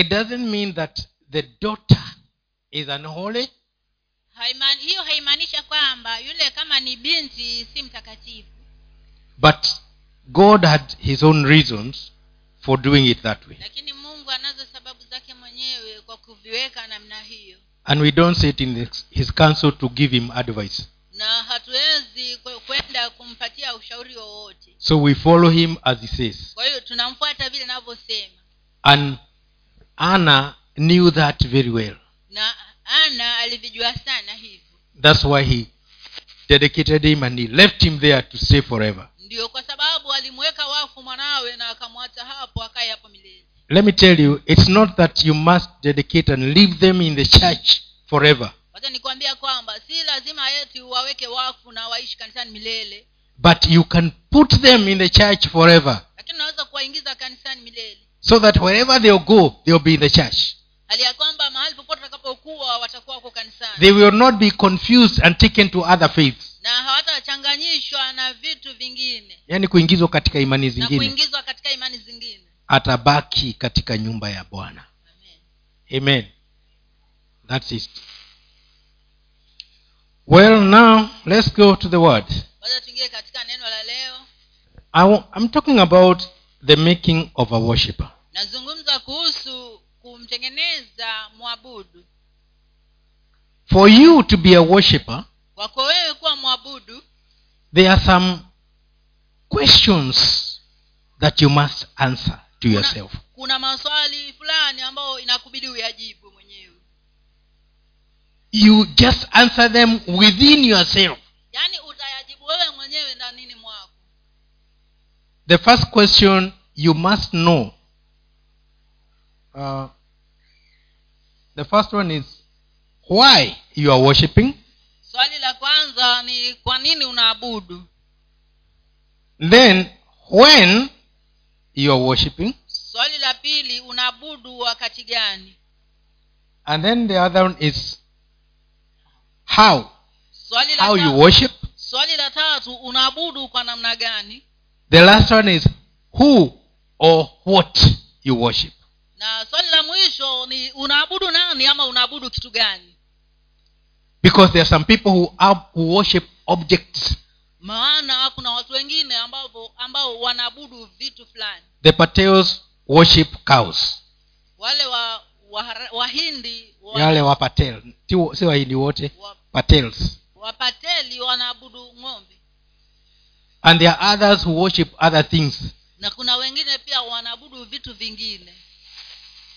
it doesn't mean that the daughter is unholy. Hiyo haimaanisha kwamba yule kama ni binti si mtakatifu. But god had his own reasons for doing it that way. Lakini mungu anazo sababu zake mwenyewe kwa kuviweka namna hiyo. And we don't sit in his- his council to give him advice. Na hatuwezi kwenda kumpatia ushauri wowote. So we follow him as he says. Kwa hiyo tunamfuata vile anavyosema. And anna knew that very well. Na ana alivijua sana hivyo. That's why he dedicated him and he left him there to stay forever. Ndio kwa sababu alimweka wafu mwanawe na akamwacha hapo akaye hapo milele. Let me tell you it's not that you must dedicate and leave them in the church forever. Wacha nikwambia kwamba si lazima eti waweke wafu na waishi kanisani milele. But you can put them in the church forever. Lakini unaweza kuwaingiza kanisani milele so that wherever they'll go they'll be in the church. Hali ya kwamba mahali popote watakapokuwa watakuwa wako kanisani. They will not be confused and taken to other faiths. Na hawatachanganyishwa na vitu vingine. Yaani kuingizwa katika imani zingine. kuingizwa katika imani zingine. Atabaki katika nyumba ya bwana. Amen. amen. That's it well now let's go to the word. Katika neno la leo. I i'm talking about the making of a worshipper nazungumza kuhusu kumtengeneza mwabudu. For you to be a worshipper kwako wewe kuwa mwabudu there are some questions that you must answer to yourself. kuna maswali fulani ambayo inakubidi uyajibu mwenyewe. You just answer them within yourself the first question you must know uh, the first one is why you are worshiping? Swali la kwanza ni kwa nini unaabudu? Then when you are worshiping? Swali la pili unaabudu wakati gani? And then the other one is how? Swali la, how you worship? Swali la tatu unaabudu kwa namna gani the last one is who or what you worship. Na swali la mwisho ni unaabudu nani ama unaabudu kitu gani? Because there are some people who, are, who worship objects. Maana kuna watu wengine ambao ambao wanaabudu vitu fulani. The pateos worship cows. Wale wa wahindi wa, wale wa patel. Si wahindi wote. Wa, patels. wapateli wanaabudu ng'ombe and there are others who worship other things. Na kuna wengine pia wanaabudu vitu vingine.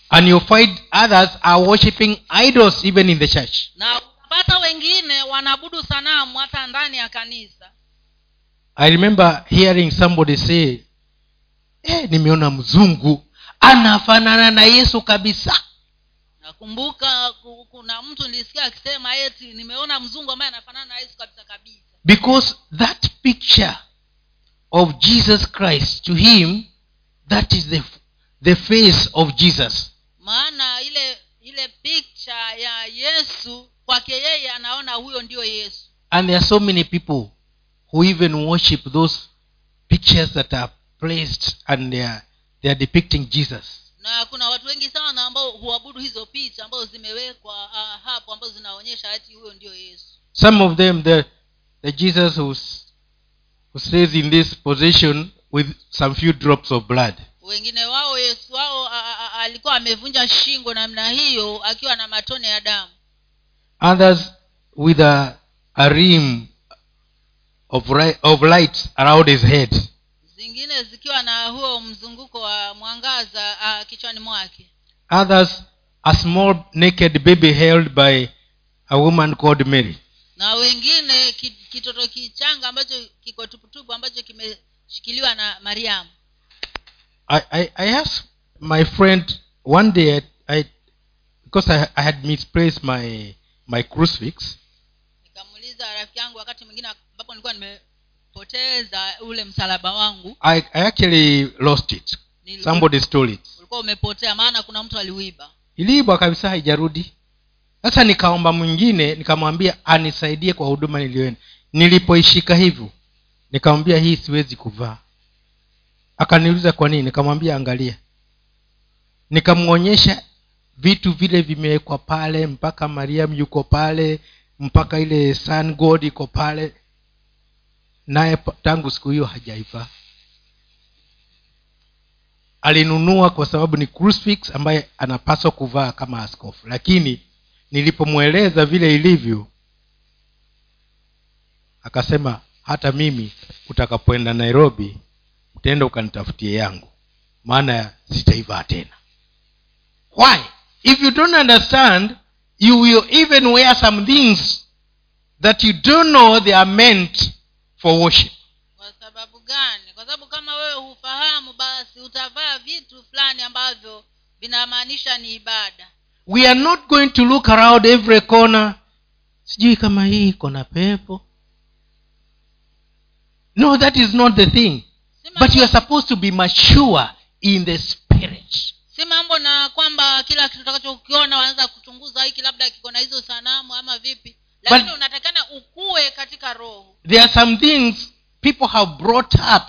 And you find others are worshiping idols even in the church. Na unapata wengine wanaabudu sanamu hata ndani ya kanisa. I remember hearing somebody say eh, nimeona mzungu anafanana na yesu kabisa. Nakumbuka kuna mtu nilisikia akisema eti nimeona mzungu ambaye anafanana na yesu kabisa kabisa. Because that picture of jesus christ to him that is the, the face of jesus. Maana ile ile picha ya yesu kwake yeye anaona huyo ndio yesu. And there are so many people who even worship those pictures that are placed and they are, they are depicting jesus. Na kuna watu wengi sana ambao huabudu hizo picha ambazo zimewekwa uh, hapo ambazo zinaonyesha ati huyo ndio yesu. Some of them the, the jesus who's, who stays in this position with some few drops of blood. Wengine wao yesu wao alikuwa amevunja shingo namna hiyo akiwa na matone ya damu. Others with a, a rim of, of light around his head. Zingine zikiwa na huo mzunguko wa mwangaza uh, kichwani mwake. Others a small naked baby held by a woman called mary na wengine ki- kitoto kichanga ambacho kiko tuputupu ambacho kimeshikiliwa na mariamu. I, I, I asked my friend one day I, I because I, I had misplaced my my crucifix. Nikamuuliza rafiki yangu wakati mwingine ambapo nilikuwa nimepoteza ule msalaba wangu. I, I actually lost it. Somebody stole it. ulikuwa umepotea maana kuna mtu aliuiba. Iliibwa kabisa haijarudi sasa nikaomba mwingine nikamwambia anisaidie kwa huduma niliyoenda. Nilipoishika hivyo nikamwambia hii siwezi kuvaa. Akaniuliza kwa nini? Nikamwambia angalia. Nikamwonyesha vitu vile vimewekwa pale mpaka mariam yuko pale mpaka ile sun god iko pale. Naye tangu siku hiyo hajaivaa. Alinunua kwa sababu ni crucifix ambaye anapaswa kuvaa kama askofu. Lakini nilipomweleza vile ilivyo akasema hata mimi utakapoenda nairobi utaenda ukanitafutie yangu maana sitaivaa tena. Why? If you don't understand you will even wear some things that you don't know they are meant for worship. Kwa sababu gani? Kwa sababu kama wewe hufahamu basi utavaa vitu fulani ambavyo vinamaanisha ni ibada we are not going to look around every corner. Sijui kama hii iko na pepo. No that is not the thing. Si but you are supposed to be mature in the spirit. Si mambo na kwamba kila kitu utakachokiona waanza kuchunguza hiki labda kiko na hizo sanamu ama vipi. Lakini unatakana ukue katika roho. There are some things people have brought up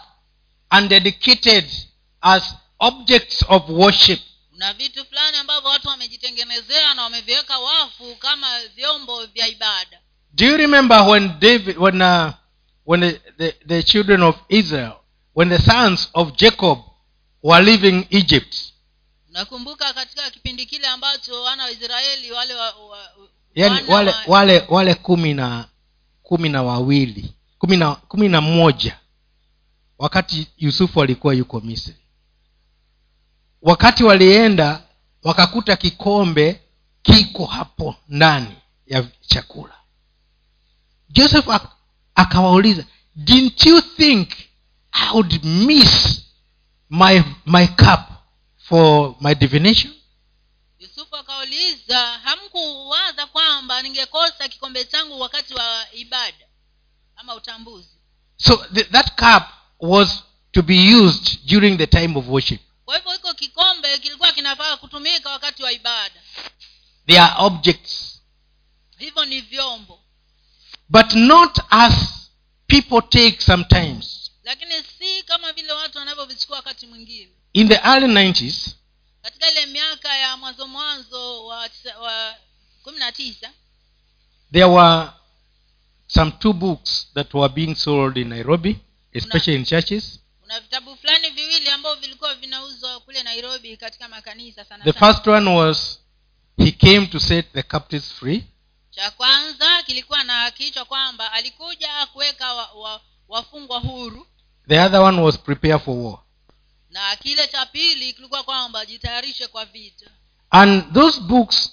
and dedicated as objects of worship na vitu fulani ambavyo watu wamejitengenezea na wameviweka wafu kama vyombo vya ibada. Do you remember when david when uh, when the, the, the children of israel when the sons of jacob were leaving egypt? Nakumbuka katika kipindi kile ambacho wana wa israeli wale wa, wa, yani wale wa- wale wale kumi na kumi na wawili kumi na kumi na mmoja wakati yusufu alikuwa yuko misri wakati walienda wakakuta kikombe kiko hapo ndani ya chakula. Joseph ak- akawauliza didn't you think i would miss my, my cup for my divination? Yusufu akauliza hamkuwaza kwamba ningekosa kikombe changu wakati wa ibada ama utambuzi? So th- that cup was to be used during the time of worship kwa hivyo hiko kikombe kilikuwa kinafaa kutumika wakati wa ibada. They are objects. Hivyo ni vyombo. But not as people take sometimes. Lakini si kama vile watu wanavyovichukua wakati mwingine. In the early 90s katika ile miaka ya mwanzo mwanzo wa, wa kumi na tisa there were some two books that were being sold in nairobi especially in churches. kuna vitabu fulani viwili ambavyo vilikuwa vinauzwa kule nairobi katika makanisa sana the first one was he came to set the captives free. Cha kwanza kilikuwa na kichwa kwamba alikuja kuweka wa, wa, wafungwa huru. The other one was prepare for war. Na kile cha pili kilikuwa kwamba jitayarishe kwa vita. And those books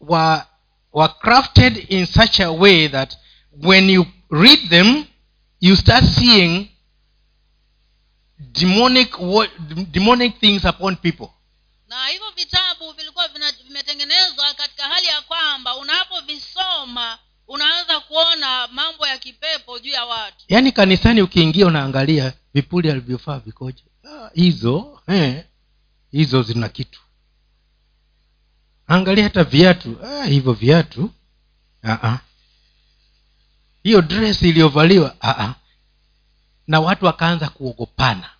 were were crafted in such a way that when you read them you start seeing demonic demonic things upon people. Na hivyo vitabu vilikuwa vimetengenezwa katika hali ya kwamba unapovisoma unaanza kuona mambo ya kipepo juu ya watu. Yaani kanisani ukiingia unaangalia vipuli alivyofaa vikoje. Ah, hizo eh, hizo zina kitu. Angalia hata viatu. Ah, hivyo viatu. Ah, ah. hiyo dress iliyovaliwa ah, ah. na watu wakaanza kuogopana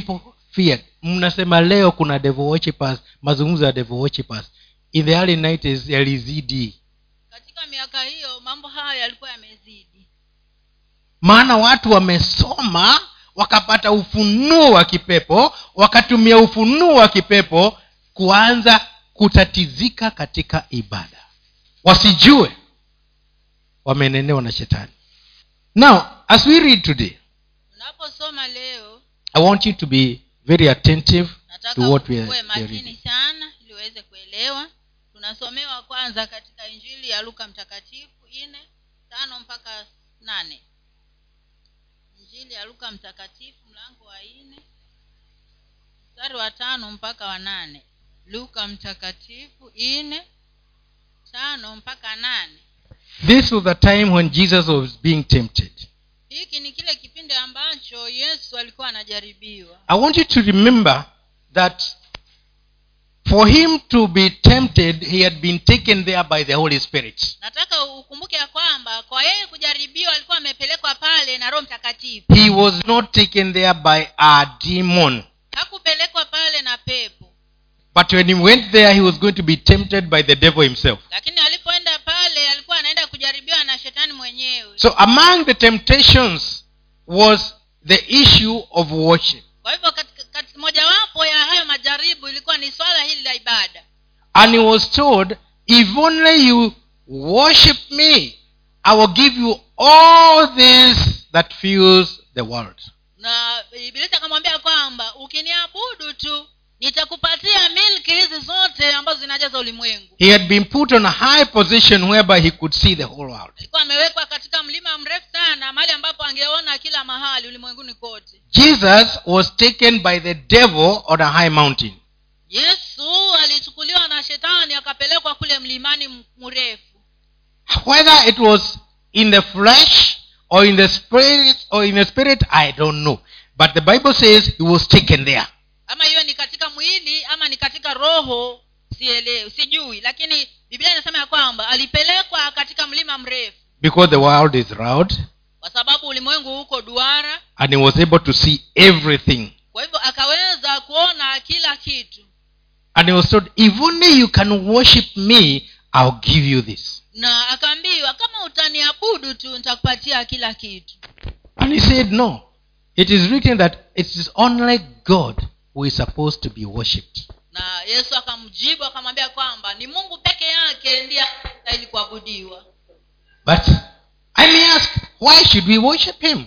people feared. Mnasema leo kuna devil worshippers mazungumzo ya devil worshippers in the early 90s yalizidi. Katika miaka hiyo mambo haya yalikuwa yamezidi. Maana watu wamesoma wakapata ufunuo wa kipepo wakatumia ufunuo wa kipepo kuanza kutatizika katika ibada. Wasijue wamenenewa na shetani. Now as we read today unaposoma leo i want you to be very attentive nataka to what we are makini sana ili uweze kuelewa. Tunasomewa kwanza katika injili ya luka mtakatifu nne tano mpaka nane. Injili ya luka mtakatifu mlango wa nne mstari wa tano mpaka wa nane. Luka mtakatifu nne tano mpaka nane. This was the time when jesus was being tempted hiki ni kile kipindi ambacho yesu alikuwa anajaribiwa. I want you to remember that for him to be tempted he had been taken there by the holy spirit. Nataka ukumbuke ya kwamba kwa yeye kujaribiwa alikuwa amepelekwa pale na roho mtakatifu. He was not taken there by a demon. Hakupelekwa pale na pepo. But when he went there he was going to be tempted by the devil himself. Lakini pale alikuwa anaenda kujaribiwa na shetani mwenyewe so among the temptations was the issue of worship. Kwa hivyo katika- mojawapo ya hayo majaribu ilikuwa ni swala hili la ibada. And he was told if only you worship me i will give you all this that fills the world. Na ibilisi akamwambia kwamba ukiniabudu tu nitakupatia milki hizi zote ambazo zinajaza ulimwengu. He had been put on a high position whereby he could see the whole world. Alikuwa amewekwa katika mlima mrefu sana mahali ambapo angeona kila mahali ulimwenguni kote. Jesus was taken by the devil on a high mountain. Yesu alichukuliwa na shetani akapelekwa kule mlimani mrefu. Whether it was in the flesh or in the spirit or in the spirit i don't know. But the bible says he was taken there ama hiyo ni katika mwili ama ni katika roho sielewi sijui. Lakini biblia inasema ya kwamba alipelekwa katika mlima mrefu. Because the world is round kwa sababu ulimwengu huko duara. and he was able to see everything. Kwa hivyo akaweza kuona kila kitu. And he was told if only you can worship me i'll give you this. Na akaambiwa kama utaniabudu tu nitakupatia kila kitu. And he said no. It is written that it is only god who is supposed to be worshipped. Na yesu akamjibu akamwambia kwamba ni mungu peke yake ndiye anastahili kuabudiwa. But i may ask why should we worship him?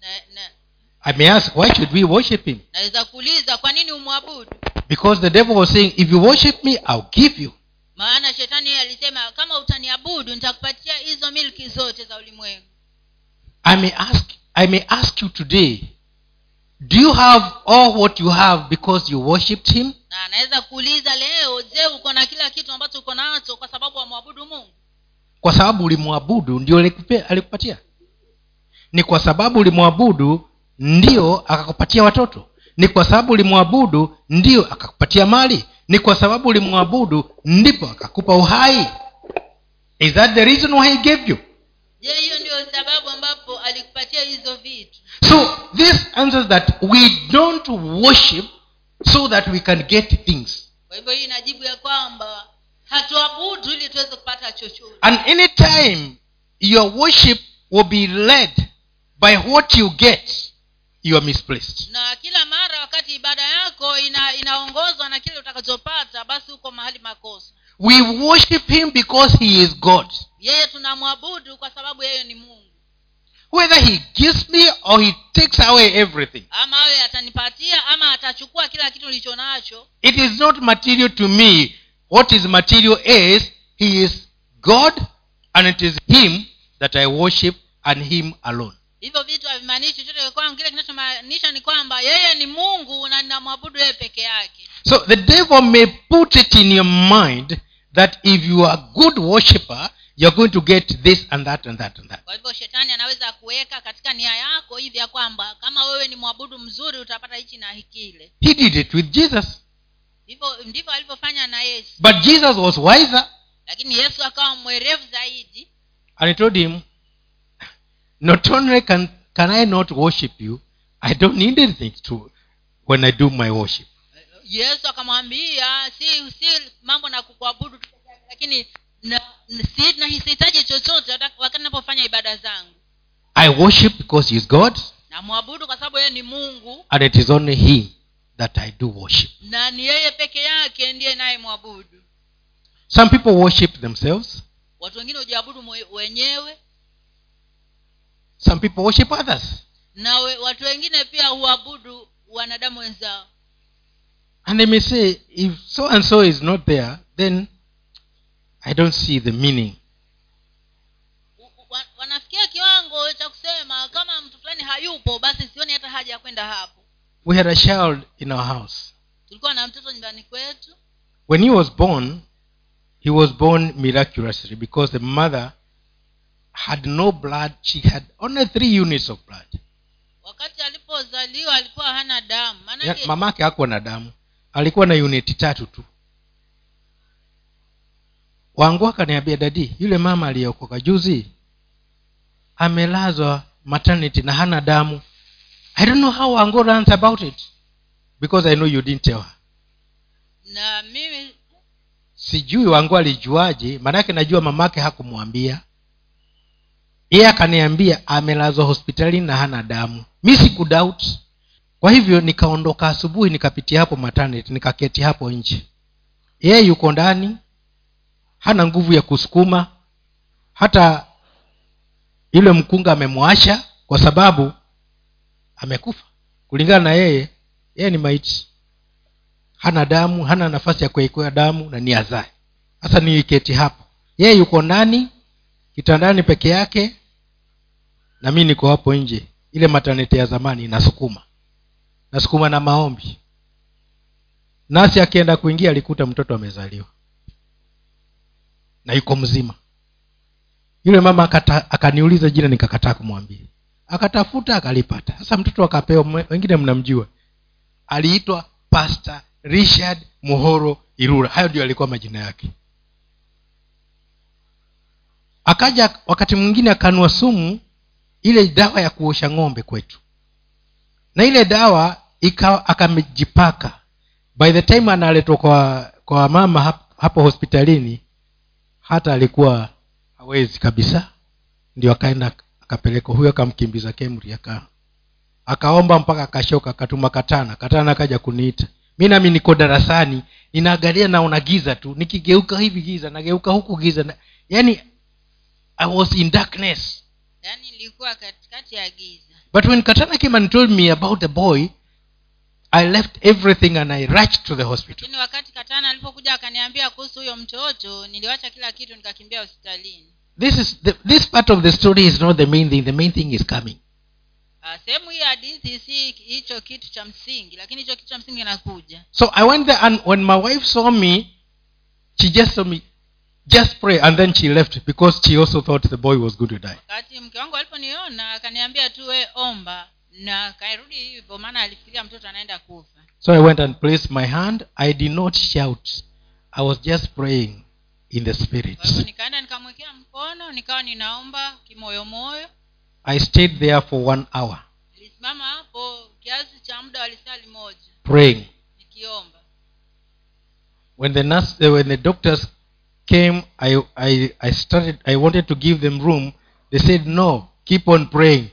Na, na i may ask why should we worship him? naweza kuuliza kwa nini umwabudu? Because the devil was saying if you worship me i'll give you. Maana shetani alisema kama utaniabudu nitakupatia hizo milki zote za ulimwengu. I may ask i may ask you today do you have all what you have because you worshipped him? Na anaweza kuuliza leo je uko na kila kitu ambacho uko nacho kwa sababu wamwabudu mungu? Kwa sababu ulimwabudu ndio alikupatia. Ni kwa sababu ulimwabudu ndio akakupatia watoto. Ni kwa sababu ulimwabudu ndio akakupatia mali. Ni kwa sababu ulimwabudu ndipo akakupa uhai. Is that the reason why he gave you? Je hiyo ndio sababu ambapo alikupatia hizo vitu so this answers that we don't worship so that we can get things. Kwa hivyo hii inajibu ya kwamba hatuabudu ili tuweze kupata chochote. And time your worship will be led by what you get you are misplaced. Na kila mara wakati ibada yako ina inaongozwa na kile utakachopata basi uko mahali makosa. We worship him because he is god. Yeye tunamwabudu kwa sababu yeye ni mungu whether he gives me or he takes away everything. Ama awe atanipatia ama atachukua kila kitu nilicho nacho. It is not material to me. What is material is he is god and it is him that i worship and him alone. Hivyo vitu havimaanishi chochote kwangu. Kile kinachomaanisha ni kwamba yeye ni mungu na ninamwabudu yeye peke yake. So the devil may put it in your mind that if you are a good worshipper you're going to get this and that and that and that. Kwa hivyo shetani anaweza kuweka katika nia yako hivi ya kwamba kama wewe ni mwabudu mzuri utapata hichi na kile he did it with jesus. Ndivyo alivyofanya na yesu. But jesus was wiser. Lakini yesu akawa mwerevu zaidi. And he told him not only can, can i not worship you i don't need anything to when i do my worship. Yesu akamwambia si si mambo na kukuabudu lakini na, si, sihitaji chochote wakati napofanya ibada zangu. I worship because he is god namwabudu kwa sababu yeye ni mungu. and it is only he that i do worship. Na ni yeye peke yake ndiye naye mwabudu some people worship themselves. Watu wengine hujiabudu wenyewe. Some people worship others. Na we, watu wengine pia huabudu wanadamu wenzao. And they may say if so and so is not there then i don't see the meaning. Wanafikia kiwango cha kusema kama mtu fulani hayupo basi sioni hata haja ya kwenda hapo. We had a child in our house. Tulikuwa na mtoto nyumbani kwetu. When he was born he was born miraculously because the mother had no blood. She had only three units of blood. Wakati alipozaliwa alikuwa hana damu. Mamake hakuwa na damu. Alikuwa na uniti tatu tu wangu akaniambia dadi yule mama aliyeokoka juzi amelazwa maternity na hana damu. I don't know how wangu runs about it because i know you didn't tell her. Na mimi sijui wangu alijuaje maanake najua mamake hakumwambia. Yeye akaniambia amelazwa hospitalini na hana damu. Mi sikudoubt kwa hivyo nikaondoka asubuhi nikapitia hapo maternity nikaketi hapo nje. Yeye yuko ndani hana nguvu ya kusukuma. Hata yule mkunga amemwasha kwa sababu amekufa. Kulingana na yeye yeye ni maiti. Hana damu hana nafasi ya kuekewa damu na ni azae sasa niiketi hapo. Yeye yuko ndani kitandani peke yake na mi niko hapo nje. Ile matanete ya zamani nasukuma nasukuma na maombi. Nasi akienda kuingia alikuta mtoto amezaliwa na yuko mzima. Yule mama akaniuliza jina nikakataa kumwambia. Akatafuta akalipata. Sasa mtoto akapewa wengine mnamjua. Aliitwa pastor richard muhoro irura hayo ndio alikuwa majina yake. Akaja wakati mwingine akanua sumu ile dawa ya kuosha ng'ombe kwetu. Na ile dawa ikawa akamejipaka. By the time analetwa kwa kwa mama hapo hospitalini hata alikuwa hawezi kabisa ndio akaenda akapelekwa huyo akamkimbiza kemri aka akaomba mpaka akashoka akatuma katana. Katana akaja kuniita. Mi nami niko darasani ninaangalia naona giza tu. Nikigeuka hivi giza nageuka huku giza. Na, yani i was in darkness. Yani, nilikuwa katikati ya giza. But when katana came and told me about the boy i left everything and i rushed to the hospital. Lakini wakati katana alipokuja akaniambia kuhusu huyo mtoto niliwacha kila kitu nikakimbia hospitalini. This is the, this part of the story is not the main thing. The main thing is coming. Ah, sehemu hii hadithi si hicho kitu cha msingi lakini hicho kitu cha msingi inakuja so i went there and when my wife saw me she just saw me just pray and then she left because she also thought the boy was going to die. Wakati mke wangu aliponiona akaniambia tu we omba na akarudi hivyo maana alifikiria mtoto anaenda kufa. So i went and placed my hand. I did not shout. I was just praying in the spirit. Nikaenda nikamwekea mkono nikawa ninaomba kimoyomoyo i stayed there for one hour. Nilisimama hapo kiasi cha muda wa lisali moja praying. Nikiomba. When the nurse uh, when the doctors came I, I i started i wanted to give them room. They said no keep on praying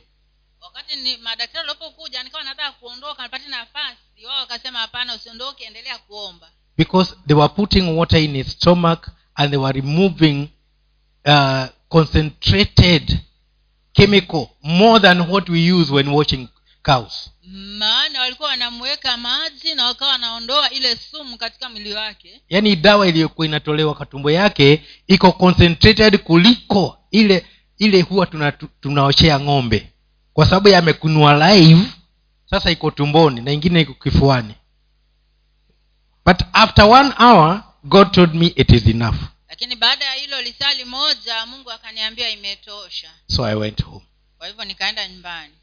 wakati ni madaktari walipokuja nikawa nataka kuondoka nipate nafasi wao wakasema hapana usiondoke endelea kuomba. Because they were putting water in his stomach and they were removing uh, concentrated chemical more than what we use when watching cows. Maana walikuwa wanamweka maji na wakawa wanaondoa ile sumu katika mwili wake. Yaani dawa iliyokuwa inatolewa kwa tumbo yake iko concentrated kuliko ile ile huwa tuna, tunaoshea ng'ombe kwa sababu yamekunua live sasa iko tumboni na ingine iko kifuani. But after one hour god told me it is enough. Lakini baada ya hilo lisali moja mungu akaniambia imetosha. So i went home. Kwa hivyo nikaenda nyumbani.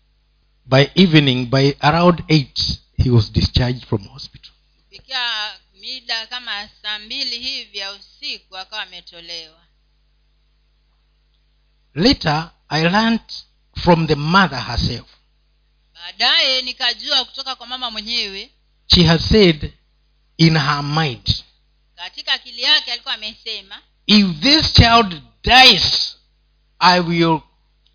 By evening by around eight he was discharged from hospital. Kufikia mida kama saa mbili hivi ya usiku akawa ametolewa. Later i learned from the mother herself. Baadaye nikajua kutoka kwa mama mwenyewe she has said in her mind katika akili yake alikuwa amesema if this child dies i will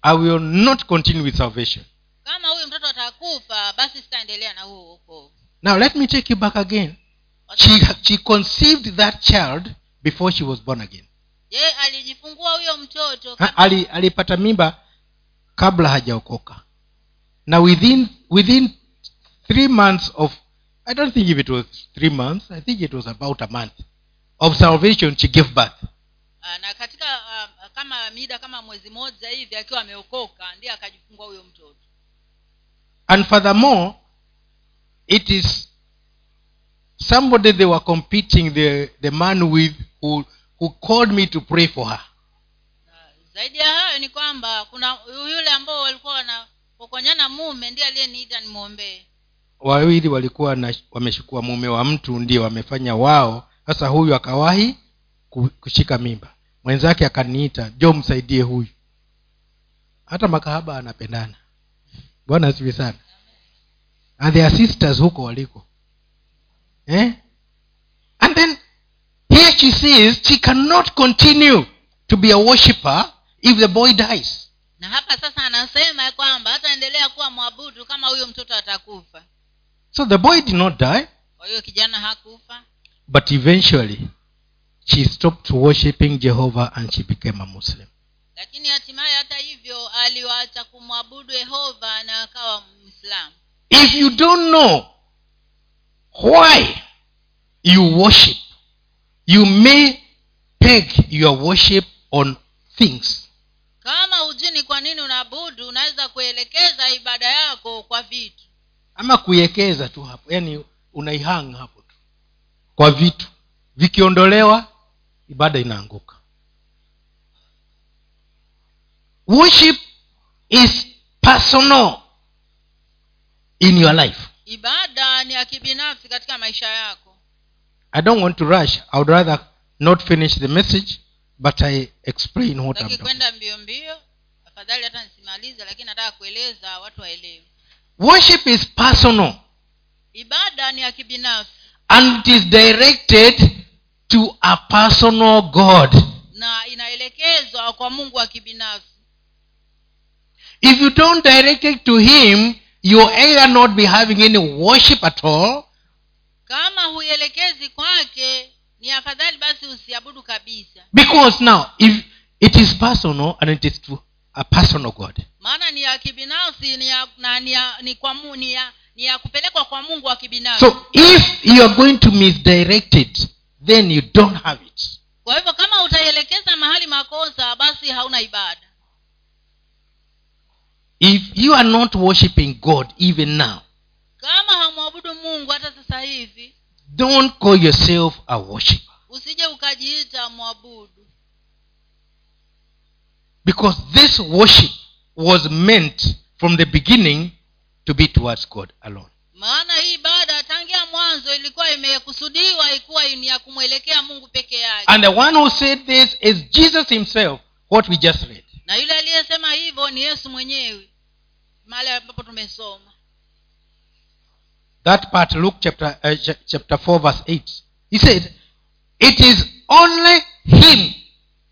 i will not continue with salvation. Kama huyu mtoto atakufa basi sitaendelea na huo wokovu. Now let me take you back again. She, she conceived that child before she was born again. Je alijifungua huyo mtoto ali, alipata mimba kabla hajaokoka. Na within within three months of i don't think if it was three months i think it was about a month of salvation she gave birth. Ah, na katika ah, kama mida kama mwezi moja hivi akiwa ameokoka ndiye akajifungua huyo mtoto. And furthermore it is somebody they were competing the, the man with who, who called me to pray for her zaidi ya hayo ni kwamba kuna yule ambao walikuwa wanapokonyana mume ndiye aliyeniita nimwombee. Wawili walikuwa wameshukua mume wa mtu ndio wamefanya wao. Sasa huyu akawahi kushika mimba. Mwenzake akaniita jo msaidie huyu. Hata makahaba anapendana bwana asifi sana. And their sisters huko waliko. Eh? and then here she says she cannot continue to be a worshipper if the boy dies. Na hapa sasa anasema kwamba hataendelea kuwa mwabudu kama huyo mtoto atakufa. So the boy did not die kwa hiyo kijana hakufa. but eventually she stopped worshiping jehovah and she became a muslim. Lakini hatimaye hata hivyo aliwacha kumwabudu yehova na akawa mwislamu if you don't know why you worship you may peg your worship on things kama hujui ni kwa nini unaabudu unaweza kuelekeza ibada yako kwa vitu. Ama kuiwekeza tu hapo yaani unaihang hapo tu. Kwa vitu. Vikiondolewa ibada inaanguka. Worship is personal in your life. Ibada ni ya kibinafsi katika maisha yako. I don't want to rush. I would rather not finish the message but i explain what I'm kwenda mbio mbio afadhali hata nisimalize lakini nataka kueleza watu waelewe. Worship is personal. Ibada ni ya kibinafsi. And it is directed to a personal god. Na inaelekezwa kwa mungu wa kibinafsi. If you don't direct it to him you either not be having any worship at all. Kama huielekezi kwake ni afadhali basi usiabudu kabisa. Because now if it is personal and it is to a personal god. Maana ni ya kibinafsi ni ya, na ni ya, ni kwa mu, ni ya, ni ya kupelekwa kwa mungu wa kibinafsi. So if you are going to misdirect it then you don't have it. Kwa hivyo kama utaielekeza mahali makosa basi hauna ibada. If you are not worshiping god even now kama hamwabudu mungu hata sasa hivi don't call yourself a worshiper. Usije ukajiita mwabudu. Because this worship was meant from the beginning to be towards god alone. Maana hii ibada tangia mwanzo ilikuwa imekusudiwa ikuwa ni ya kumwelekea mungu peke yake. And the one who said this is jesus himself what we just read. Na yule aliyesema hivyo ni yesu mwenyewe. Mahali ambapo tumesoma that part luke chapter, uh, chapter 4 verse 8 he said it is only him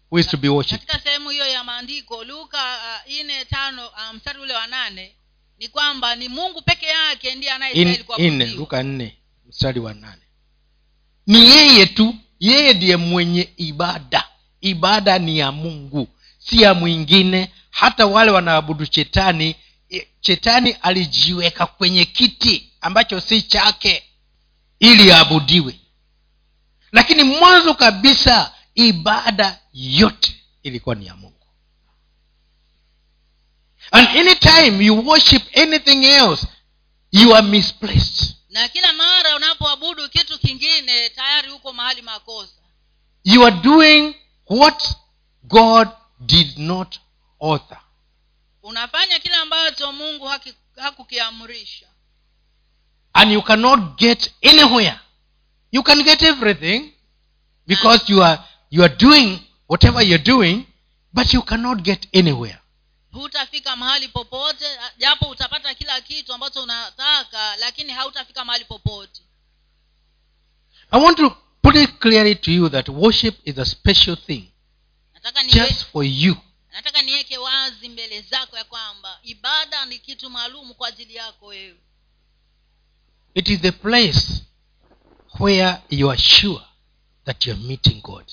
who is to be worshipped. Katika sehemu hiyo ya maandiko luka uh, ine tano uh, mstari ule wa nane ni kwamba ni mungu peke yake ndiye anayestahili nne luka nne mstari wa nane. Ni yeye tu yeye ndiye mwenye ibada. Ibada ni ya mungu si ya mwingine. Hata wale wanaabudu shetani chetani shetani alijiweka kwenye kiti ambacho si chake ili aabudiwe lakini mwanzo kabisa ibada yote ilikuwa ni ya mungu. And any time you worship anything else you are misplaced. Na kila mara unapoabudu kitu kingine tayari huko mahali makosa. You are doing what god did not author. Unafanya kile ambacho mungu hakukiamrisha and you cannot get anywhere. You can get everything because you are you are doing whatever you're doing but you cannot get anywhere. Hutafika mahali popote japo utapata kila kitu ambacho unataka lakini hautafika mahali popote. I want to put it clearly to you that worship is a special thing just for you. Nataka niweke wazi mbele zako ya kwamba ibada ni kitu maalum kwa ajili yako wewe it is the place where you are sure that you are meeting god.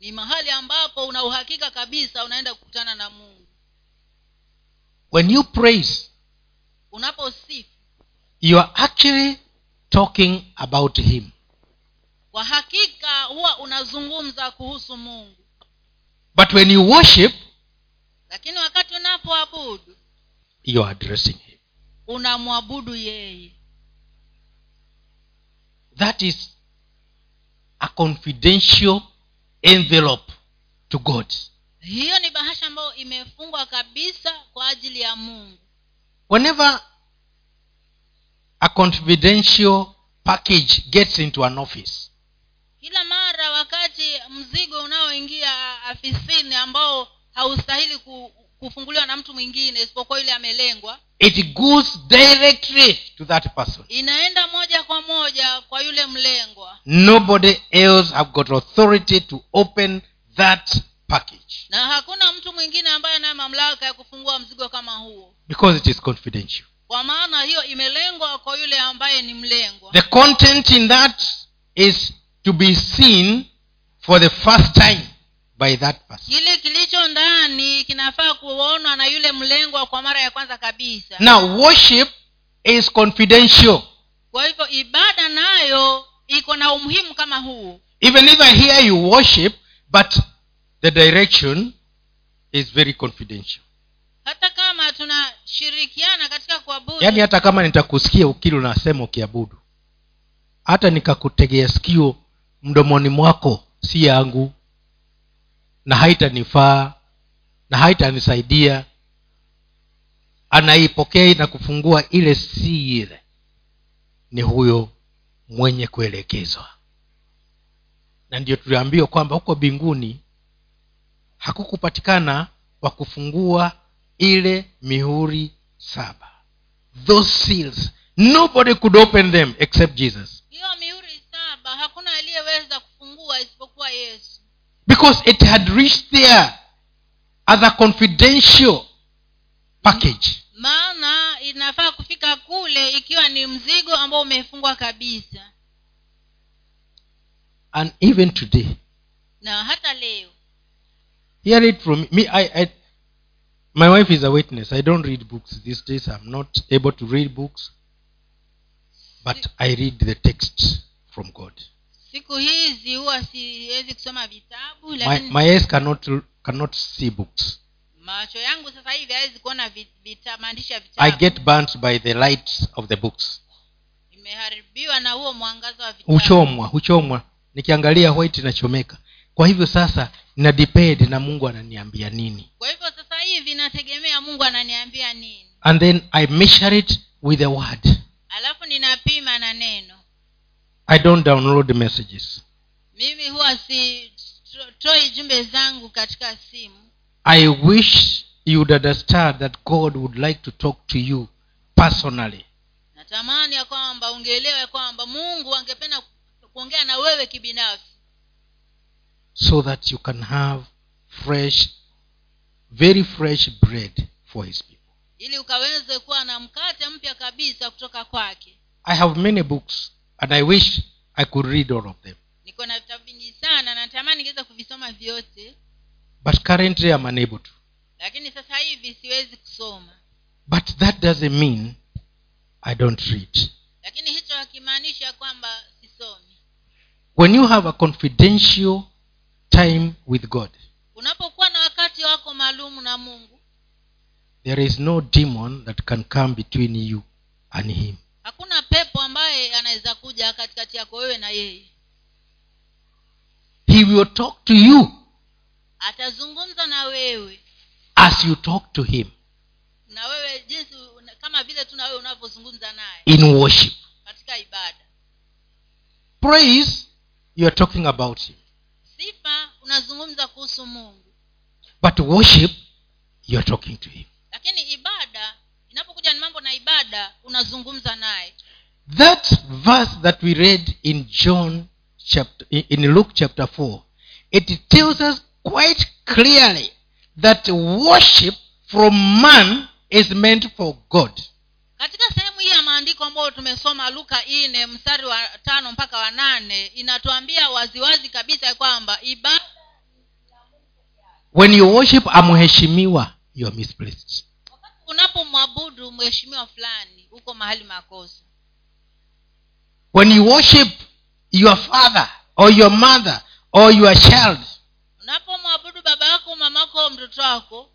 Ni mahali ambapo una uhakika kabisa unaenda kukutana na mungu. When you praise unaposifu you are actually talking about him. kwa hakika huwa unazungumza kuhusu mungu. But when you worship lakini wakati unapoabudu you are addressing him. unamwabudu yeye that is a confidential envelope to god. Hiyo ni bahasha ambayo imefungwa kabisa kwa ajili ya mungu. Whenever a confidential package gets into an office kila mara wakati mzigo unaoingia afisini ambao haustahili kufunguliwa na mtu mwingine isipokuwa yule amelengwa it goes directly to that person. Inaenda moja kwa moja kwa yule mlengwa. Nobody else have got authority to open that package. Na hakuna mtu mwingine ambaye anaye mamlaka ya kufungua mzigo kama huo. Because it is confidential. Kwa maana hiyo imelengwa kwa yule ambaye ni mlengwa. The content in that is to be seen for the first time by that person. Kile kilicho ndani kinafaa kuonwa na yule mlengwa kwa mara ya kwanza kabisa. Now worship is confidential. Kwa hivyo ibada nayo iko na umuhimu kama huu. Even if i hear you worship but the direction is very confidential. Hata kama tunashirikiana katika kuabudu. Yaani hata kama nitakusikia ukili unasema ukiabudu hata nikakutegea sikio mdomoni mwako si yangu na haitanifaa na haitanisaidia. Anaipokea na kufungua ile si ile ni huyo mwenye kuelekezwa. Na ndio tuliambiwa kwamba huko mbinguni hakukupatikana wa kufungua ile mihuri saba. Those seals nobody could open them except jesus hiyo mihuri saba hakuna aliyeweza kufungua isipokuwa yesu because it had reached there as a confidential package. Maana inafaa kufika kule ikiwa ni mzigo ambao umefungwa kabisa. And even today na hata leo. hear it from me I, I my wife is a witness. I don't read books these days. I'm not able to read books but i read the text from god siku hizi huwa siwezi kusoma vitabu my, lakini my eyes cannot cannot see books. macho yangu sasa hivi hawezi kuona maandishi ya i get burnt by the light of the books. Imeharibiwa na huo mwangaza wa vitabu. Huchomwa huchomwa. Nikiangalia white inachomeka. Kwa hivyo sasa na depend na mungu ananiambia nini. Kwa hivyo sasa hivi nategemea mungu ananiambia nini. And then i measure it with the word. Alafu ninapima na neno i don't download messages. Mimi huwa sitoi jumbe zangu katika simu. I wish you would understand that god would like to talk to you personally. Natamani ya kwamba ungeelewe kwamba mungu angependa kuongea na wewe kibinafsi. So that you can have fresh very fresh bread for his people. Ili ukaweze kuwa na mkate mpya kabisa kutoka kwake. I have many books and i wish i could read all of them. Niko na vitabu vingi sana natamani ningeweza kuvisoma vyote. But currently i'm unable to. Lakini sasa hivi siwezi kusoma. But that doesn't mean i don't read. Lakini hicho hakimaanisha kwamba sisomi. When you have a confidential time with god unapokuwa na wakati wako maalum na mungu there is no demon that can come between you and him. hakuna pepo katikati yako wewe na yeye. He will talk to you atazungumza na wewe. as you talk to him. Na wewe jinsi kama vile tu na wewe unavyozungumza naye. In worship. Katika ibada. Praise you are talking about him. Sifa unazungumza kuhusu mungu. But worship you are talking to him. Lakini ibada inapokuja ni mambo na ibada unazungumza naye that verse that we read in john chapter in luke chapter 4 it tells us quite clearly that worship from man is meant for god. Katika sehemu hii ya maandiko ambayo tumesoma luka ine mstari wa tano mpaka wa nane inatuambia waziwazi kabisa kwamba ibada when you worship amheshimiwa you are misplaced. unapomwabudu mheshimiwa fulani uko mahali makosa when you worship your father or your mother or your child unapomwabudu baba yako mamako mtoto wako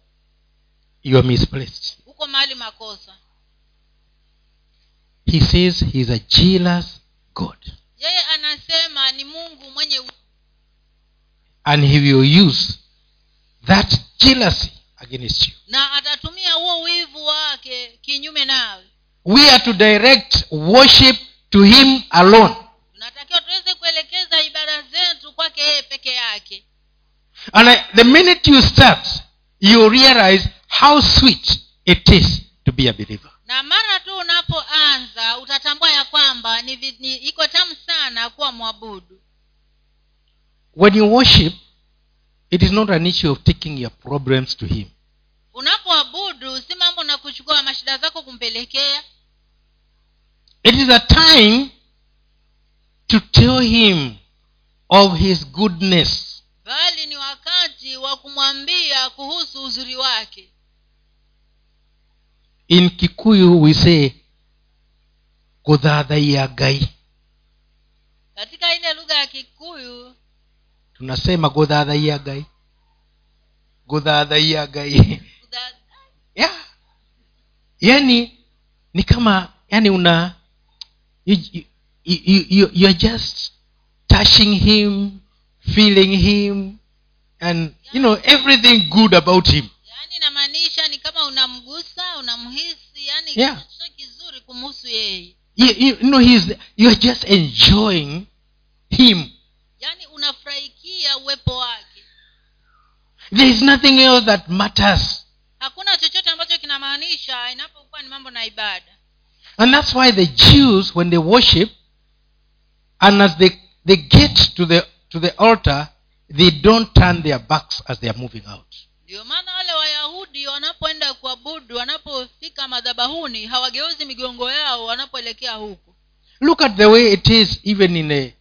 you are misplaced. uko mahali makosa. He says he's a jealous god. Yeye anasema ni mungu mwenye and he will use that jealousy against you. na atatumia huo wivu wake kinyume nawe. We are to direct worship to him alone. Tunatakiwa tuweze kuelekeza ibada zetu kwake yeye peke yake. And I, the minute you start you realize how sweet it is to be a believer. Na mara tu unapoanza utatambua ya kwamba ni, ni iko tamu sana kuwa mwabudu. When you worship it is not an issue of taking your problems to him. Unapoabudu si mambo na kuchukua mashida zako kumpelekea it is a time to tell him of his goodness. Bali ni wakati wa kumwambia kuhusu uzuri wake. In kikuyu we say gai. Katika ile lugha ya kikuyu tunasema kudhadhaia gai. Kudhadhaia gai. Yeah. yani ni kama yani una you, you, you, you, you just touching him feeling him and you know everything good about him. Yani inamaanisha ni kama unamgusa unamhisi yani Yeah. kizuri kumhusu yeye. You, you, you know he's you're just enjoying him. Yani unafurahikia uwepo wake. There is nothing else that matters. Hakuna chochote ambacho kinamaanisha inapokuwa ni mambo na ibada and that's why the jews when they worship and as they, they get to the to the altar they don't turn their backs as they are moving out. Ndio maana wale wayahudi wanapoenda kuabudu wanapofika madhabahuni hawageuzi migongo yao wanapoelekea huku. Look at the way it is even in a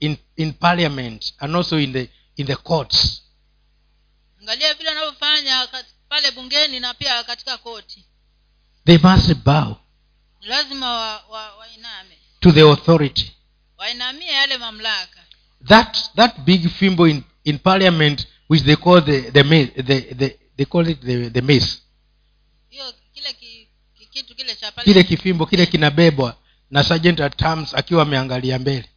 in in parliament and also in the in the courts. Angalia vile wanavyofanya pale bungeni na pia katika koti. They must bow lazima wa, wa, wainame. to the authority. Wainamie yale mamlaka. That that big fimbo in in parliament which they call the the the, the, the they call it the, the mace hiyo kile ki, ki, kitu kile cha pale kile kifimbo kile kinabebwa na sergeant at arms akiwa ameangalia mbele.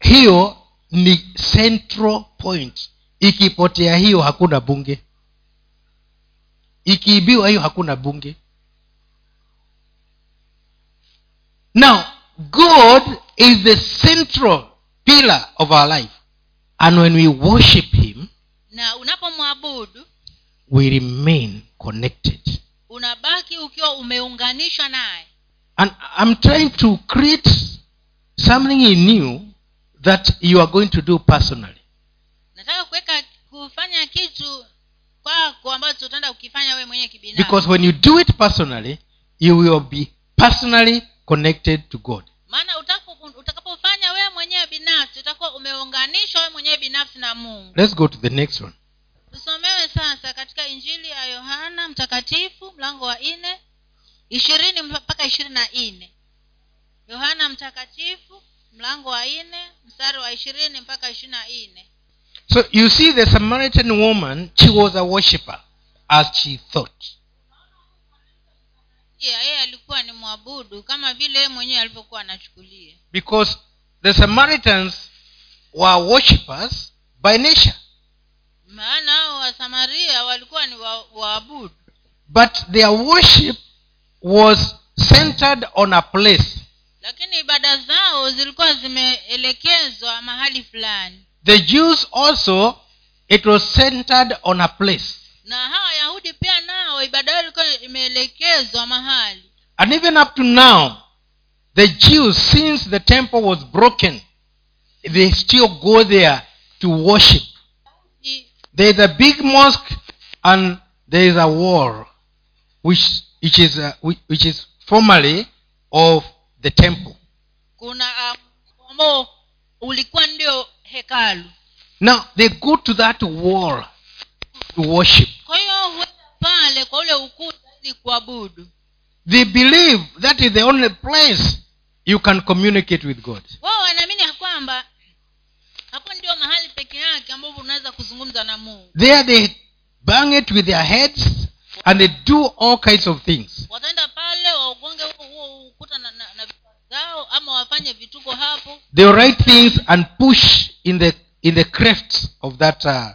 Hiyo ni central point. Ikipotea hiyo hakuna bunge. Ikiibiwa hiyo hakuna bunge now god is the central pillar of our life. And when we worship him na unapomwabudu we remain connected. unabaki ukiwa umeunganishwa naye. And i'm trying to create something in you that you are going to do personally. Nataka kuweka kufanya kitu kwako ambacho utaenda kukifanya wewe mwenyewe kibinafsi. Because when you do it personally you will be personally connected to god. Maana utakapofanya wewe mwenyewe binafsi utakuwa umeunganishwa wewe mwenyewe binafsi na mungu. Let's go to the next one. Tusomewe sasa katika injili ya yohana mtakatifu mlango wa nne ishirini mpaka ishirini na nne. Yohana mtakatifu mlango wa nne mstari wa ishirini mpaka ishirini na nne. So you see the samaritan woman she was a worshipper as she thought yeye alikuwa ni mwabudu kama vile yeye mwenyewe alivyokuwa anachukulia. Because the samaritans were worshippers by nature. Maana wasamaria walikuwa ni waabudu. But their worship was centered on a place. Lakini ibada zao zilikuwa zimeelekezwa mahali fulani. The jews also it was centered on a place na hawa wayahudi pia nao ibada yao ilikuwa imeelekezwa mahali. And even up to now the jews since the temple was broken they still go there to worship. There is a big mosque and there is a wall which which is uh, which, which is formerly of the temple. Kuna ambao ulikuwa ndio hekalu. Now they go to that wall to worship. They believe that is the only place you can communicate with god. There they bang it with their heads and they do all kinds of things. They write things and push in the in the crafts of that uh,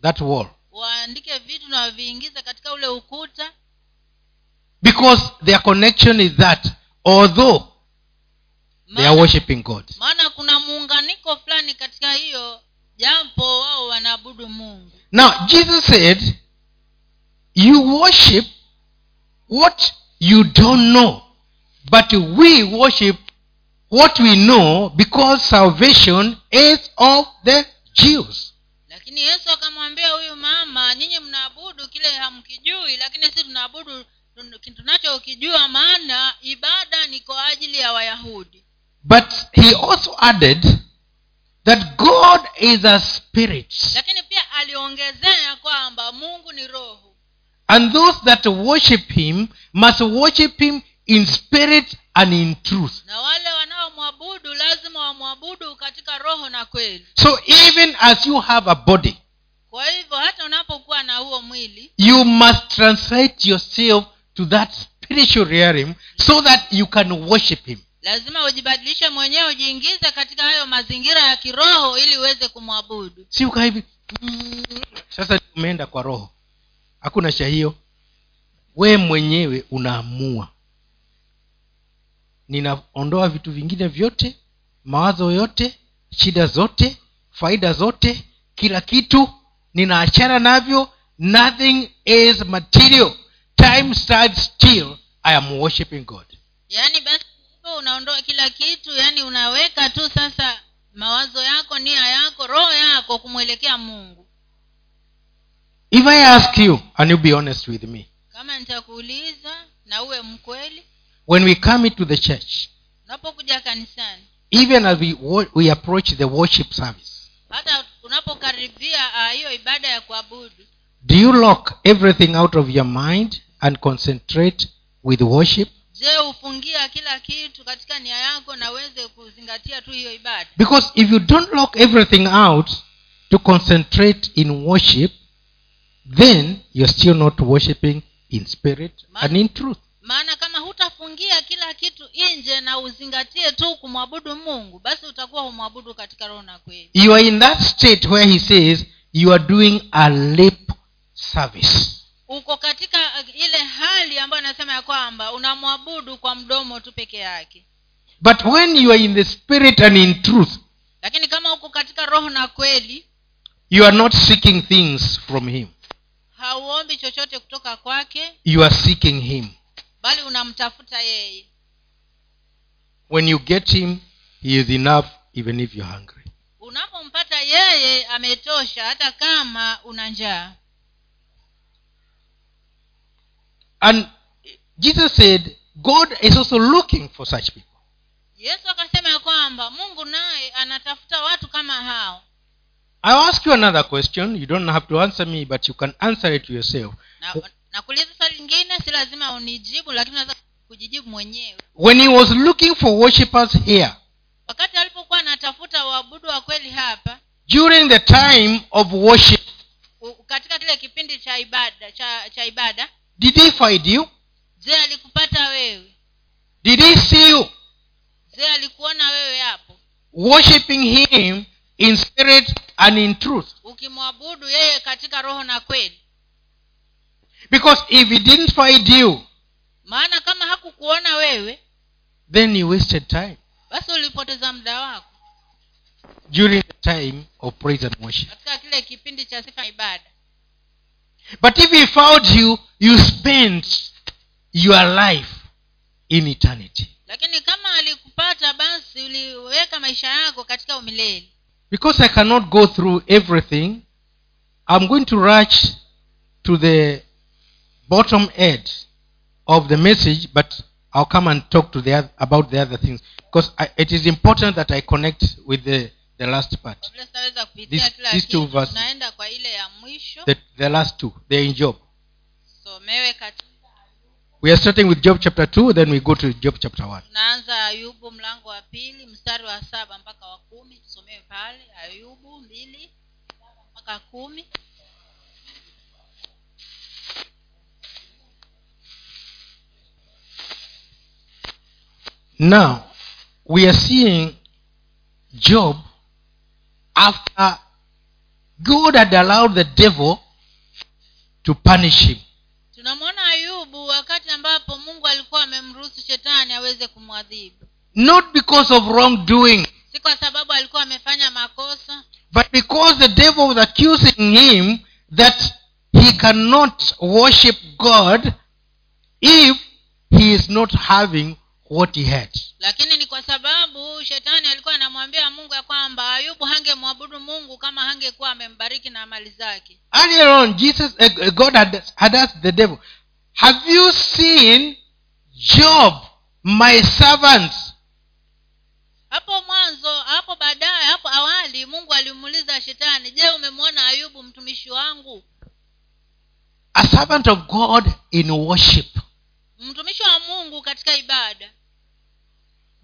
that wall waandike vitu na waviingize katika ule ukuta. Because their connection is that although they are worshiping god. maana kuna muunganiko fulani katika hiyo jambo wao wanaabudu mungu. Now jesus said you worship what you don't know but we worship what we know because salvation is of the jews lakini yesu akamwambia huyu mama nyinyi mnaabudu kile hamkijui lakini sisi tunaabudu tunacho tunachokijua maana ibada ni kwa ajili ya wayahudi. But he also added that god is a spirit. Lakini pia aliongezea kwamba mungu ni roho. And those that worship him must worship him in spirit and in truth. Na wale wanaomwabudu lazima wamwabudu katika roho na kweli. So even as you have a body kwa hivyo hata unapokuwa na huo mwili you must translate yourself to that spiritual realm so that you can worship him. lazima ujibadilishe mwenyewe ujiingize katika hayo mazingira ya kiroho ili uweze kumwabudu. Si ukahivi sasa umeenda kwa roho. Hakuna sha hiyo. Wee mwenyewe unaamua ninaondoa vitu vingine vyote mawazo yote shida zote faida zote kila kitu ninaachana navyo. Nothing is material. Time stands still. I am worshiping god. Yaani basi unaondoa kila kitu yaani unaweka tu sasa mawazo yako nia yako roho yako kumwelekea mungu. If i ask you and you be honest with me kama nitakuuliza na uwe mkweli when we come into the church unapokuja kanisani even as we, we approach the worship service hata unapokaribia ah, hiyo ibada ya kuabudu do you lock everything out of your mind and concentrate with worship? je ufungia kila kitu katika nia yako na uweze kuzingatia tu hiyo ibada? Because if you don't lock everything out to concentrate in worship then you're still not worshiping in spirit and in truth. Maana kama hutafungia kila kitu nje na uzingatie tu kumwabudu mungu basi utakuwa humwabudu katika roho na kweli. You are in that state where he says you are doing a lip service. Uko katika uh, ile hali ambayo anasema ya kwamba unamwabudu kwa mdomo tu peke yake. But when you are in the spirit and in truth lakini kama uko katika roho na kweli you are not seeking things from him. hauombi chochote kutoka kwake you are seeking him bali unamtafuta yeye. When you get him he is enough even if you're hungry. Unapompata yeye ametosha hata kama una njaa. And jesus said god is also looking for such people. Yesu akasema kwamba mungu naye anatafuta watu kama hao. I ask you another question. You don't have to answer me but you can answer it yourself. Na nakuuliza swali lingine si lazima unijibu lakini unaweza kujijibu mwenyewe. When he was looking for worshippers here wakati alipokuwa anatafuta uabudu wa kweli hapa during the time of worship katika kile kipindi cha ibada cha, cha ibada did he find you? Je alikupata wewe? Did he see you? Je alikuona wewe hapo? Worshiping him in spirit and in truth. Ukimwabudu yeye katika roho na kweli because if he didn't find you maana kama hakukuona wewe then you wasted time. basi ulipoteza muda wako. During the time of praise and worship. Katika kile kipindi cha sifa ibada. But if he found you you spent your life in eternity. Lakini kama alikupata basi uliweka maisha yako katika umilele. Because i cannot go through everything i'm going to rush to the bottom end of the message but i'll come and talk to the other, about the other things. Because I, it is important that i connect with the, the last part. Kupitia These- two verses. the, the last two they're in job. We are starting with job chapter 2 then we go to job chapter 1 tunaanza ayubu mlango wa pili mstari wa saba mpaka wa kumi. Tusomewe pale ayubu mbili mpaka kumi now we are seeing job after god had allowed the devil to punish him. Tunamwona ayubu wakati ambapo mungu alikuwa amemruhusu shetani aweze kumwadhibu. Not because of wrongdoing si kwa sababu alikuwa amefanya makosa. but because the devil was accusing him that he cannot worship god if he is not having what he had. Lakini ni kwa sababu shetani alikuwa anamwambia mungu ya kwamba ayubu hangemwabudu mungu kama hangekuwa amembariki na mali zake. Earlier on jesus uh, god had, had asked the devil have you seen job my servant? Hapo mwanzo hapo baadaye hapo awali mungu alimuuliza shetani je umemwona ayubu mtumishi wangu? A servant of god in worship. Mtumishi wa mungu katika ibada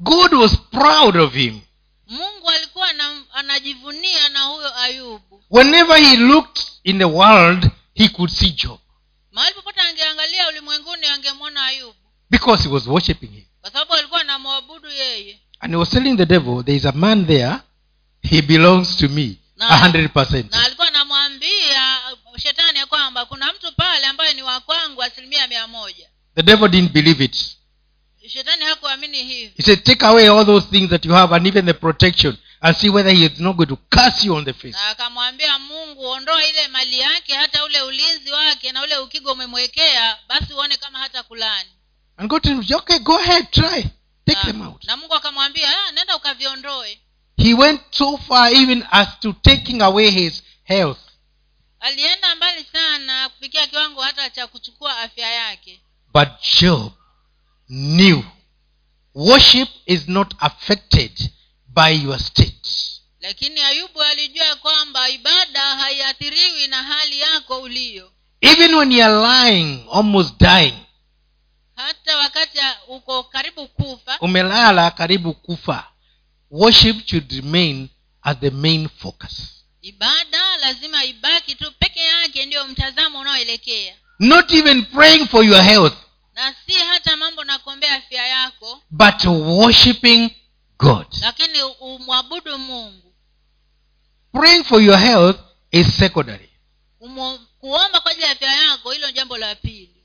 god was proud of him. Mungu alikuwa anajivunia na huyo ayubu. Whenever he looked in the world he could see job. Mahali popote angeangalia ulimwenguni angemwona ayubu. Because he was worshiping him. Kwa sababu alikuwa anamwabudu yeye. And he was telling the devil there is a man there he belongs to me. Na- a hundred percent. na alikuwa anamwambia shetani ya kwamba kuna mtu pale ambaye ni wa kwangu asilimia mia moja. The devil didn't believe it. Shetani he said take away all those things that you have and even the protection and see whether he is not going to curse you on the face. Akamwambia mungu ondoa ile mali yake hata ule ulinzi wake na ule ukigo umemwekea basi uone kama hata kulani. And god said, okay go ahead try. Take them out. na mungu akamwambia "Ah, nenda ukaviondoe. He went so far even as to taking away his health. Alienda mbali sana kufikia kiwango hata cha kuchukua afya yake. But job knew worship is not affected by your state. Lakini ayubu alijua kwamba ibada haiathiriwi na hali yako ulio. Even when you are lying almost dying. Hata wakati uko karibu kufa umelala karibu kufa. Worship should remain as the main focus. ibada lazima ibaki tu peke yake ndiyo mtazamo unaoelekea. Not even praying for your health na si hata mambo na kuombea afya yako but worshiping god. lakini umwabudu mungu. Praying for your health is secondary. Kuomba kwa ajili ya afya yako hilo jambo la pili.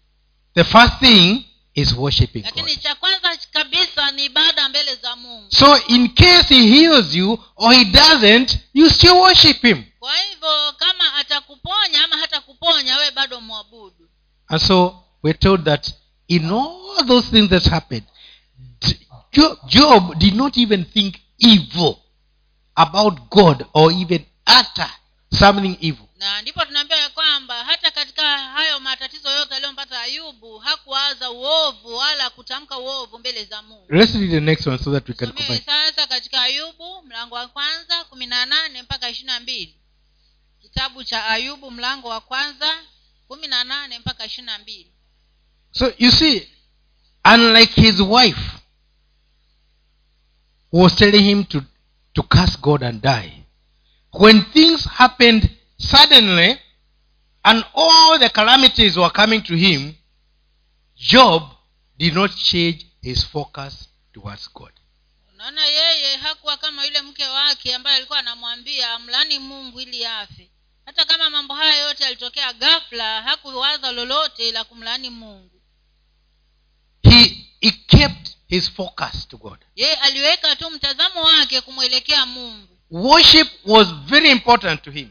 The first thing is worshiping lakini cha kwanza kabisa ni ibada mbele za mungu. So in case he heals you or he doesn't you still worship him. Kwa hivyo kama atakuponya ama hata kuponya wewe bado mwabudu and so we're told that in all those things that happened job, did not even think evil about god or even utter something evil. Na ndipo tunaambiwa ya kwamba hata katika hayo matatizo yote aliyompata ayubu hakuwaza uovu wala kutamka uovu mbele za mungu. The next one so that we can somewe sasa katika ayubu mlango wa kwanza kumi na nane mpaka ishiri na mbili. Kitabu cha ayubu mlango wa kwanza kumi na nane mpaka ishiri na mbili so you see unlike his wife who was telling him to, to curse god and die when things happened suddenly and all the calamities were coming to him job did not change his focus towards god. Unaona yeye hakuwa kama yule mke wake ambaye alikuwa anamwambia amlani mungu ili afe. Hata kama mambo haya yote yalitokea ghafla hakuwaza lolote la kumlani mungu he, kept his focus to god. Yeye aliweka tu mtazamo wake kumwelekea mungu. Worship was very important to him.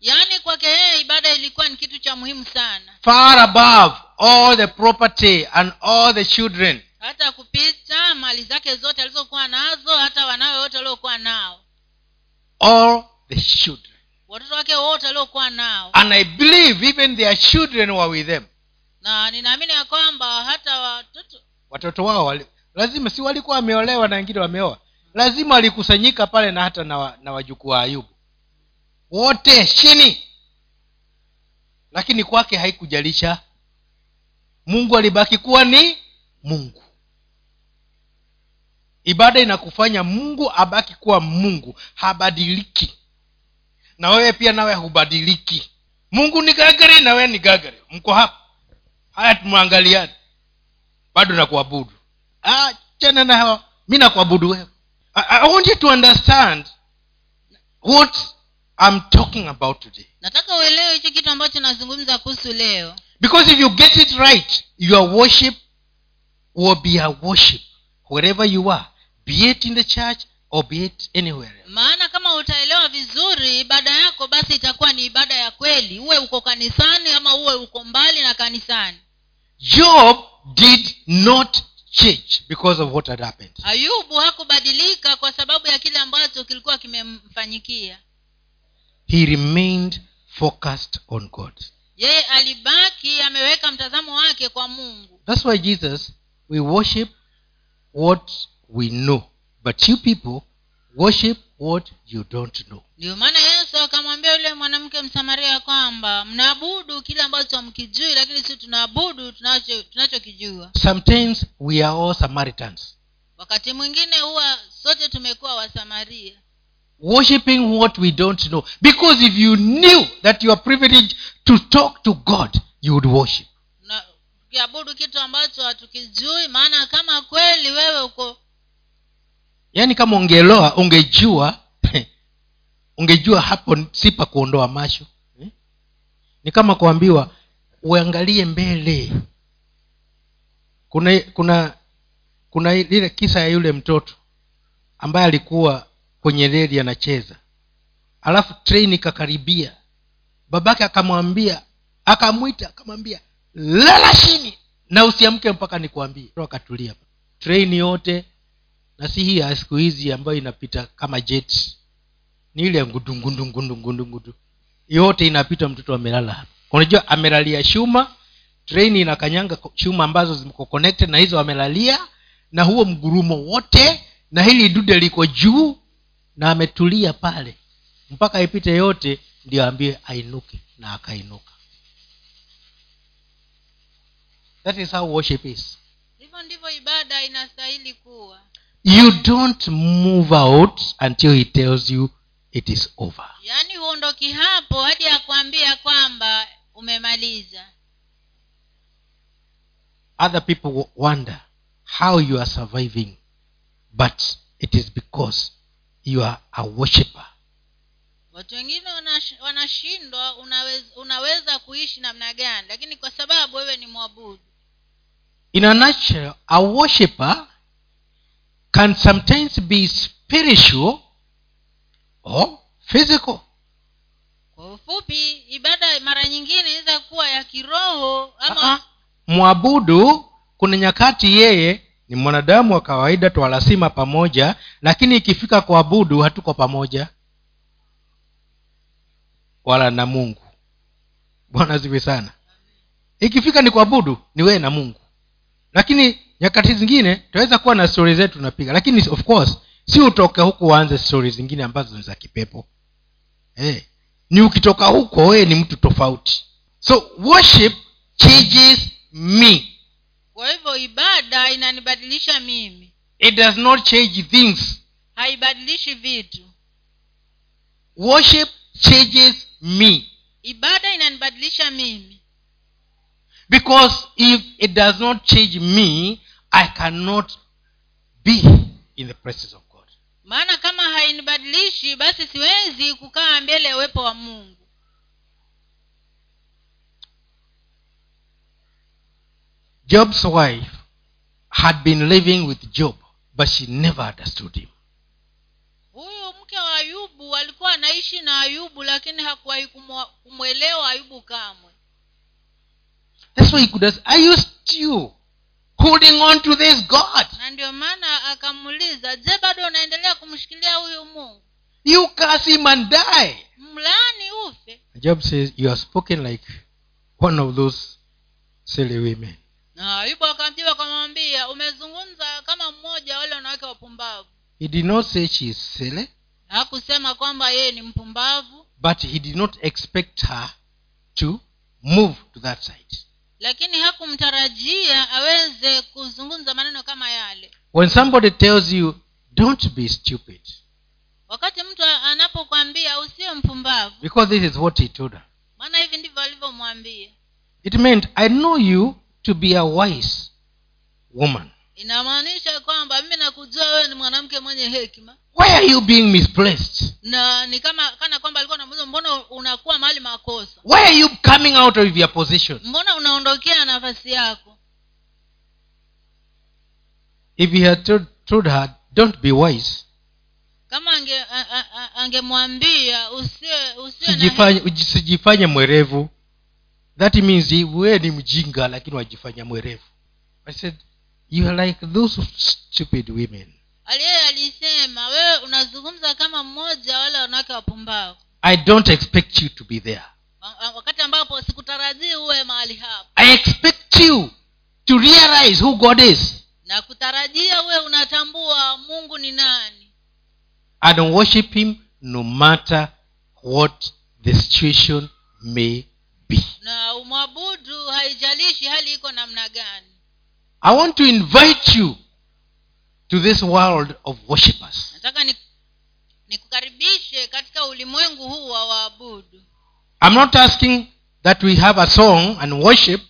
Yaani kwake yeye ibada ilikuwa ni kitu cha muhimu sana. Far above all the property and all the children. Hata kupita mali zake zote alizokuwa nazo hata wanawe wote waliokuwa nao. All the children. Watoto wake wote waliokuwa nao. And i believe even their children were with them. Na ninaamini ya kwamba hata watoto watoto wao wali, lazima si walikuwa wameolewa na wengine wameoa. Lazima walikusanyika pale na hata na, wa, na wajukuu wa ayubu. Wote chini! Lakini kwake haikujalisha. Mungu alibaki kuwa ni mungu. Ibada inakufanya mungu abaki kuwa mungu habadiliki. Na wewe pia nawe hubadiliki. Mungu ni gagari na wewe ni gagari. Mko hapa? Haya tumwangaliani bado nakuabudu. Ah, chana na hawa mi nakuabudu wewe. I, i want you to understand what i'm talking about today. Nataka uelewe hichi kitu ambacho nazungumza kuhusu leo. Because if you get it right your worship will be a worship wherever you are be it in the church or be it anywhere else. maana kama utaelewa vizuri ibada yako basi itakuwa ni ibada ya kweli. Uwe uko kanisani ama uwe uko mbali na kanisani. Job did not change because of what had happened. Ayubu hakubadilika kwa sababu ya kile ambacho kilikuwa kimemfanyikia. He remained focused on god. Yeye alibaki ameweka mtazamo wake kwa mungu. That's why jesus we worship what we know but you people worship what you don't know. Ndio maana yesu akamwambia yule mwanamke msamaria kwamba mnaabudu kile ambacho hamkijui lakini si tunaabudu tunacho tunachokijua. Sometimes we are all samaritans. Wakati mwingine huwa sote tumekuwa wasamaria. Worshiping what we don't know. Because if you knew that you are privileged to talk to god you would worship. Na tukiabudu kitu ambacho hatukijui maana kama kweli wewe uko yaani kama ungeloa ungejua ungejua hapo si pa kuondoa macho. Eh? ni kama kuambiwa uangalie mbele. Kuna kuna kuna lile kisa ya yule mtoto ambaye alikuwa kwenye reli anacheza. Alafu treni ikakaribia. Babake akamwambia akamwita akamwambia lala chini na usiamke mpaka nikuambie. Akatulia. Treni yote na si hii ya siku hizi ambayo inapita kama jet ni ile ngudungudungudungudungudu. Yote inapita mtoto amelala. Hapa unajua amelalia shuma treni inakanyanga shuma ambazo ziko connected na hizo amelalia na huo mgurumo wote na hili dude liko juu na ametulia pale. Mpaka ipite yote ndio aambie ainuke na akainuka. That is how worship is. Hivyo ndivyo ibada inastahili kuwa. You don't move out until he tells you it is over. Yaani huondoki hapo hadi akwambia kwamba umemaliza. Other people wonder how you are surviving but it is because you are a worshipper watu wengine wanashindwa unaweza, unaweza kuishi namna gani lakini kwa sababu wewe ni mwabudu. In a nutshell a worshiper can sometimes be spiritual or physical? Kwa ufupi ibada mara nyingine inaweza kuwa ya kiroho ama mwabudu kuna nyakati yeye ni mwanadamu wa kawaida twalasima pamoja lakini ikifika kuabudu hatuko pamoja. Wala na mungu. Bwana ziwe sana. Ikifika ni kuabudu ni wewe na mungu. Lakini nyakati zingine tunaweza kuwa na stori zetu tunapiga. Lakini of course si utoke huku uanze stori zingine ambazo ni za kipepo. Eh. ni ukitoka huko wee ni mtu tofauti. So worship changes me. Kwa hivyo ibada inanibadilisha mimi. It does not change things. Haibadilishi vitu. Worship changes me. Ibada inanibadilisha mimi. Because if it does not change me i cannot be in the presence of maana kama hainibadilishi basi siwezi kukaa mbele ya uwepo wa mungu. Job's wife had been living with job but she never understood him. Huyu mke wa ayubu alikuwa anaishi na ayubu lakini hakuwahi kumwelewa ayubu kamwe. That's why he could ask are you. still holding on to this god. Na ndio maana akamuuliza je bado unaendelea kumshikilia huyu mungu? You curse him and die. Mlaani ufe. Job says you are spoken like one of those silly women. Na ayubu akamjibu akamwambia umezungumza kama mmoja wale wanawake wapumbavu. He did not say she is silly hakusema kwamba yeye ni mpumbavu. but he did not expect her to move to that side lakini hakumtarajia aweze kuzungumza maneno kama yale. When somebody tells you don't be stupid wakati mtu anapokwambia usiwe mpumbavu because this is what he told her. maana hivi ndivyo alivyomwambia. It meant i know you to be a wise woman inamaanisha kwamba mimi nakujua wewe ni mwanamke mwenye hekima. Why are you being misplaced? Na ni kama kana kwamba alikuwa namuuliza mbona unakuwa mahali makosa? Why are you coming out of your position? Mbona unaondokea nafasi yako? If he had told, told her don't be wise. Kama ange angemwambia sijifanye usijifanye mwerevu. That means wewe ni mjinga lakini wajifanya mwerevu. I said you are like those stupid women. Aliye alisema wewe unazungumza kama mmoja wale wanawake wapumbao i don't expect you to be there. Wa- wa- wakati ambapo sikutarajii uwe mahali hapo i expect you to realize who god is. Na kutarajia uwe unatambua mungu ni nani. And worship him no matter what the situation may be. Na umwabudu haijalishi hali iko namna gani i want to invite you to this world of worshippers nataka nikukaribishe katika ulimwengu huu wa waabudu. I'm not asking that we have a song and worship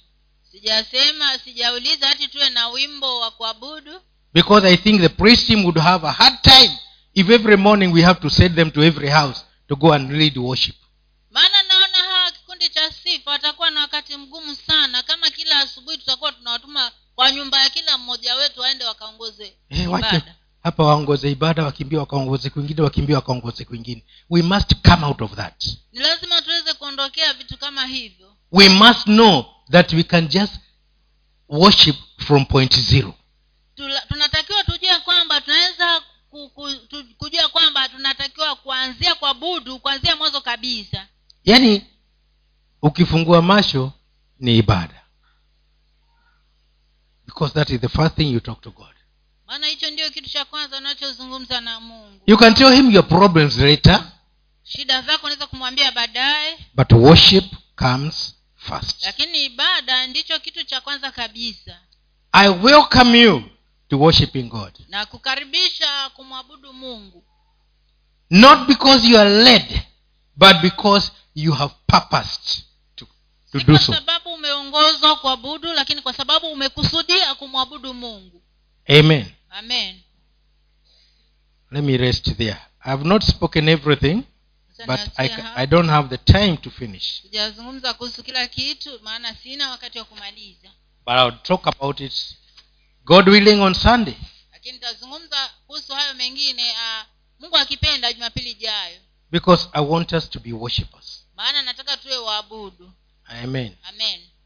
sijasema sijauliza hati tuwe na wimbo wa kuabudu. because i think the priest team would have a hard time if every morning we have to send them to every house to go and lead worship. Maana naona hawa kikundi cha sifa watakuwa na wakati mgumu sana kama kila asubuhi tutakuwa tunawatuma kwa nyumba ya kila mmoja wetu waende wakaongoze hey, wache. ibada. Hapa waongoze ibada wakimbia wakaongoze kwingine wakimbia wakaongoze kwingine. We must come out of that. Ni lazima tuweze kuondokea vitu kama hivyo. We must know that we can just worship from point zero. Tula, tunatakiwa tujue kwamba tunaweza ku, ku, tu, kujua kwamba tunatakiwa kuanzia kwa budu kuanzia mwanzo kabisa. Yaani ukifungua macho ni ibada because that is the first thing you talk to god. Maana hicho ndio kitu cha kwanza unachozungumza na mungu. You can tell him your problems later shida zako unaweza kumwambia baadaye. but worship comes first. Lakini ibada ndicho kitu cha kwanza kabisa. I welcome you to worshiping god. Na kukaribisha kumwabudu mungu. Not because you are led but because you have purposed kwa sababu umeongozwa kuabudu lakini kwa sababu umekusudia kumwabudu mungu. Amen. Amen. Let me rest there. I have not spoken everything but I. I don't have the time to finish. Sijazungumza kuhusu kila kitu maana sina wakati wa kumaliza. But i'll talk about it god willing on sunday. Lakini nitazungumza kuhusu hayo mengine uh, mungu akipenda jumapili ijayo. Because i want us to be worshippers maana nataka tuwe waabudu amen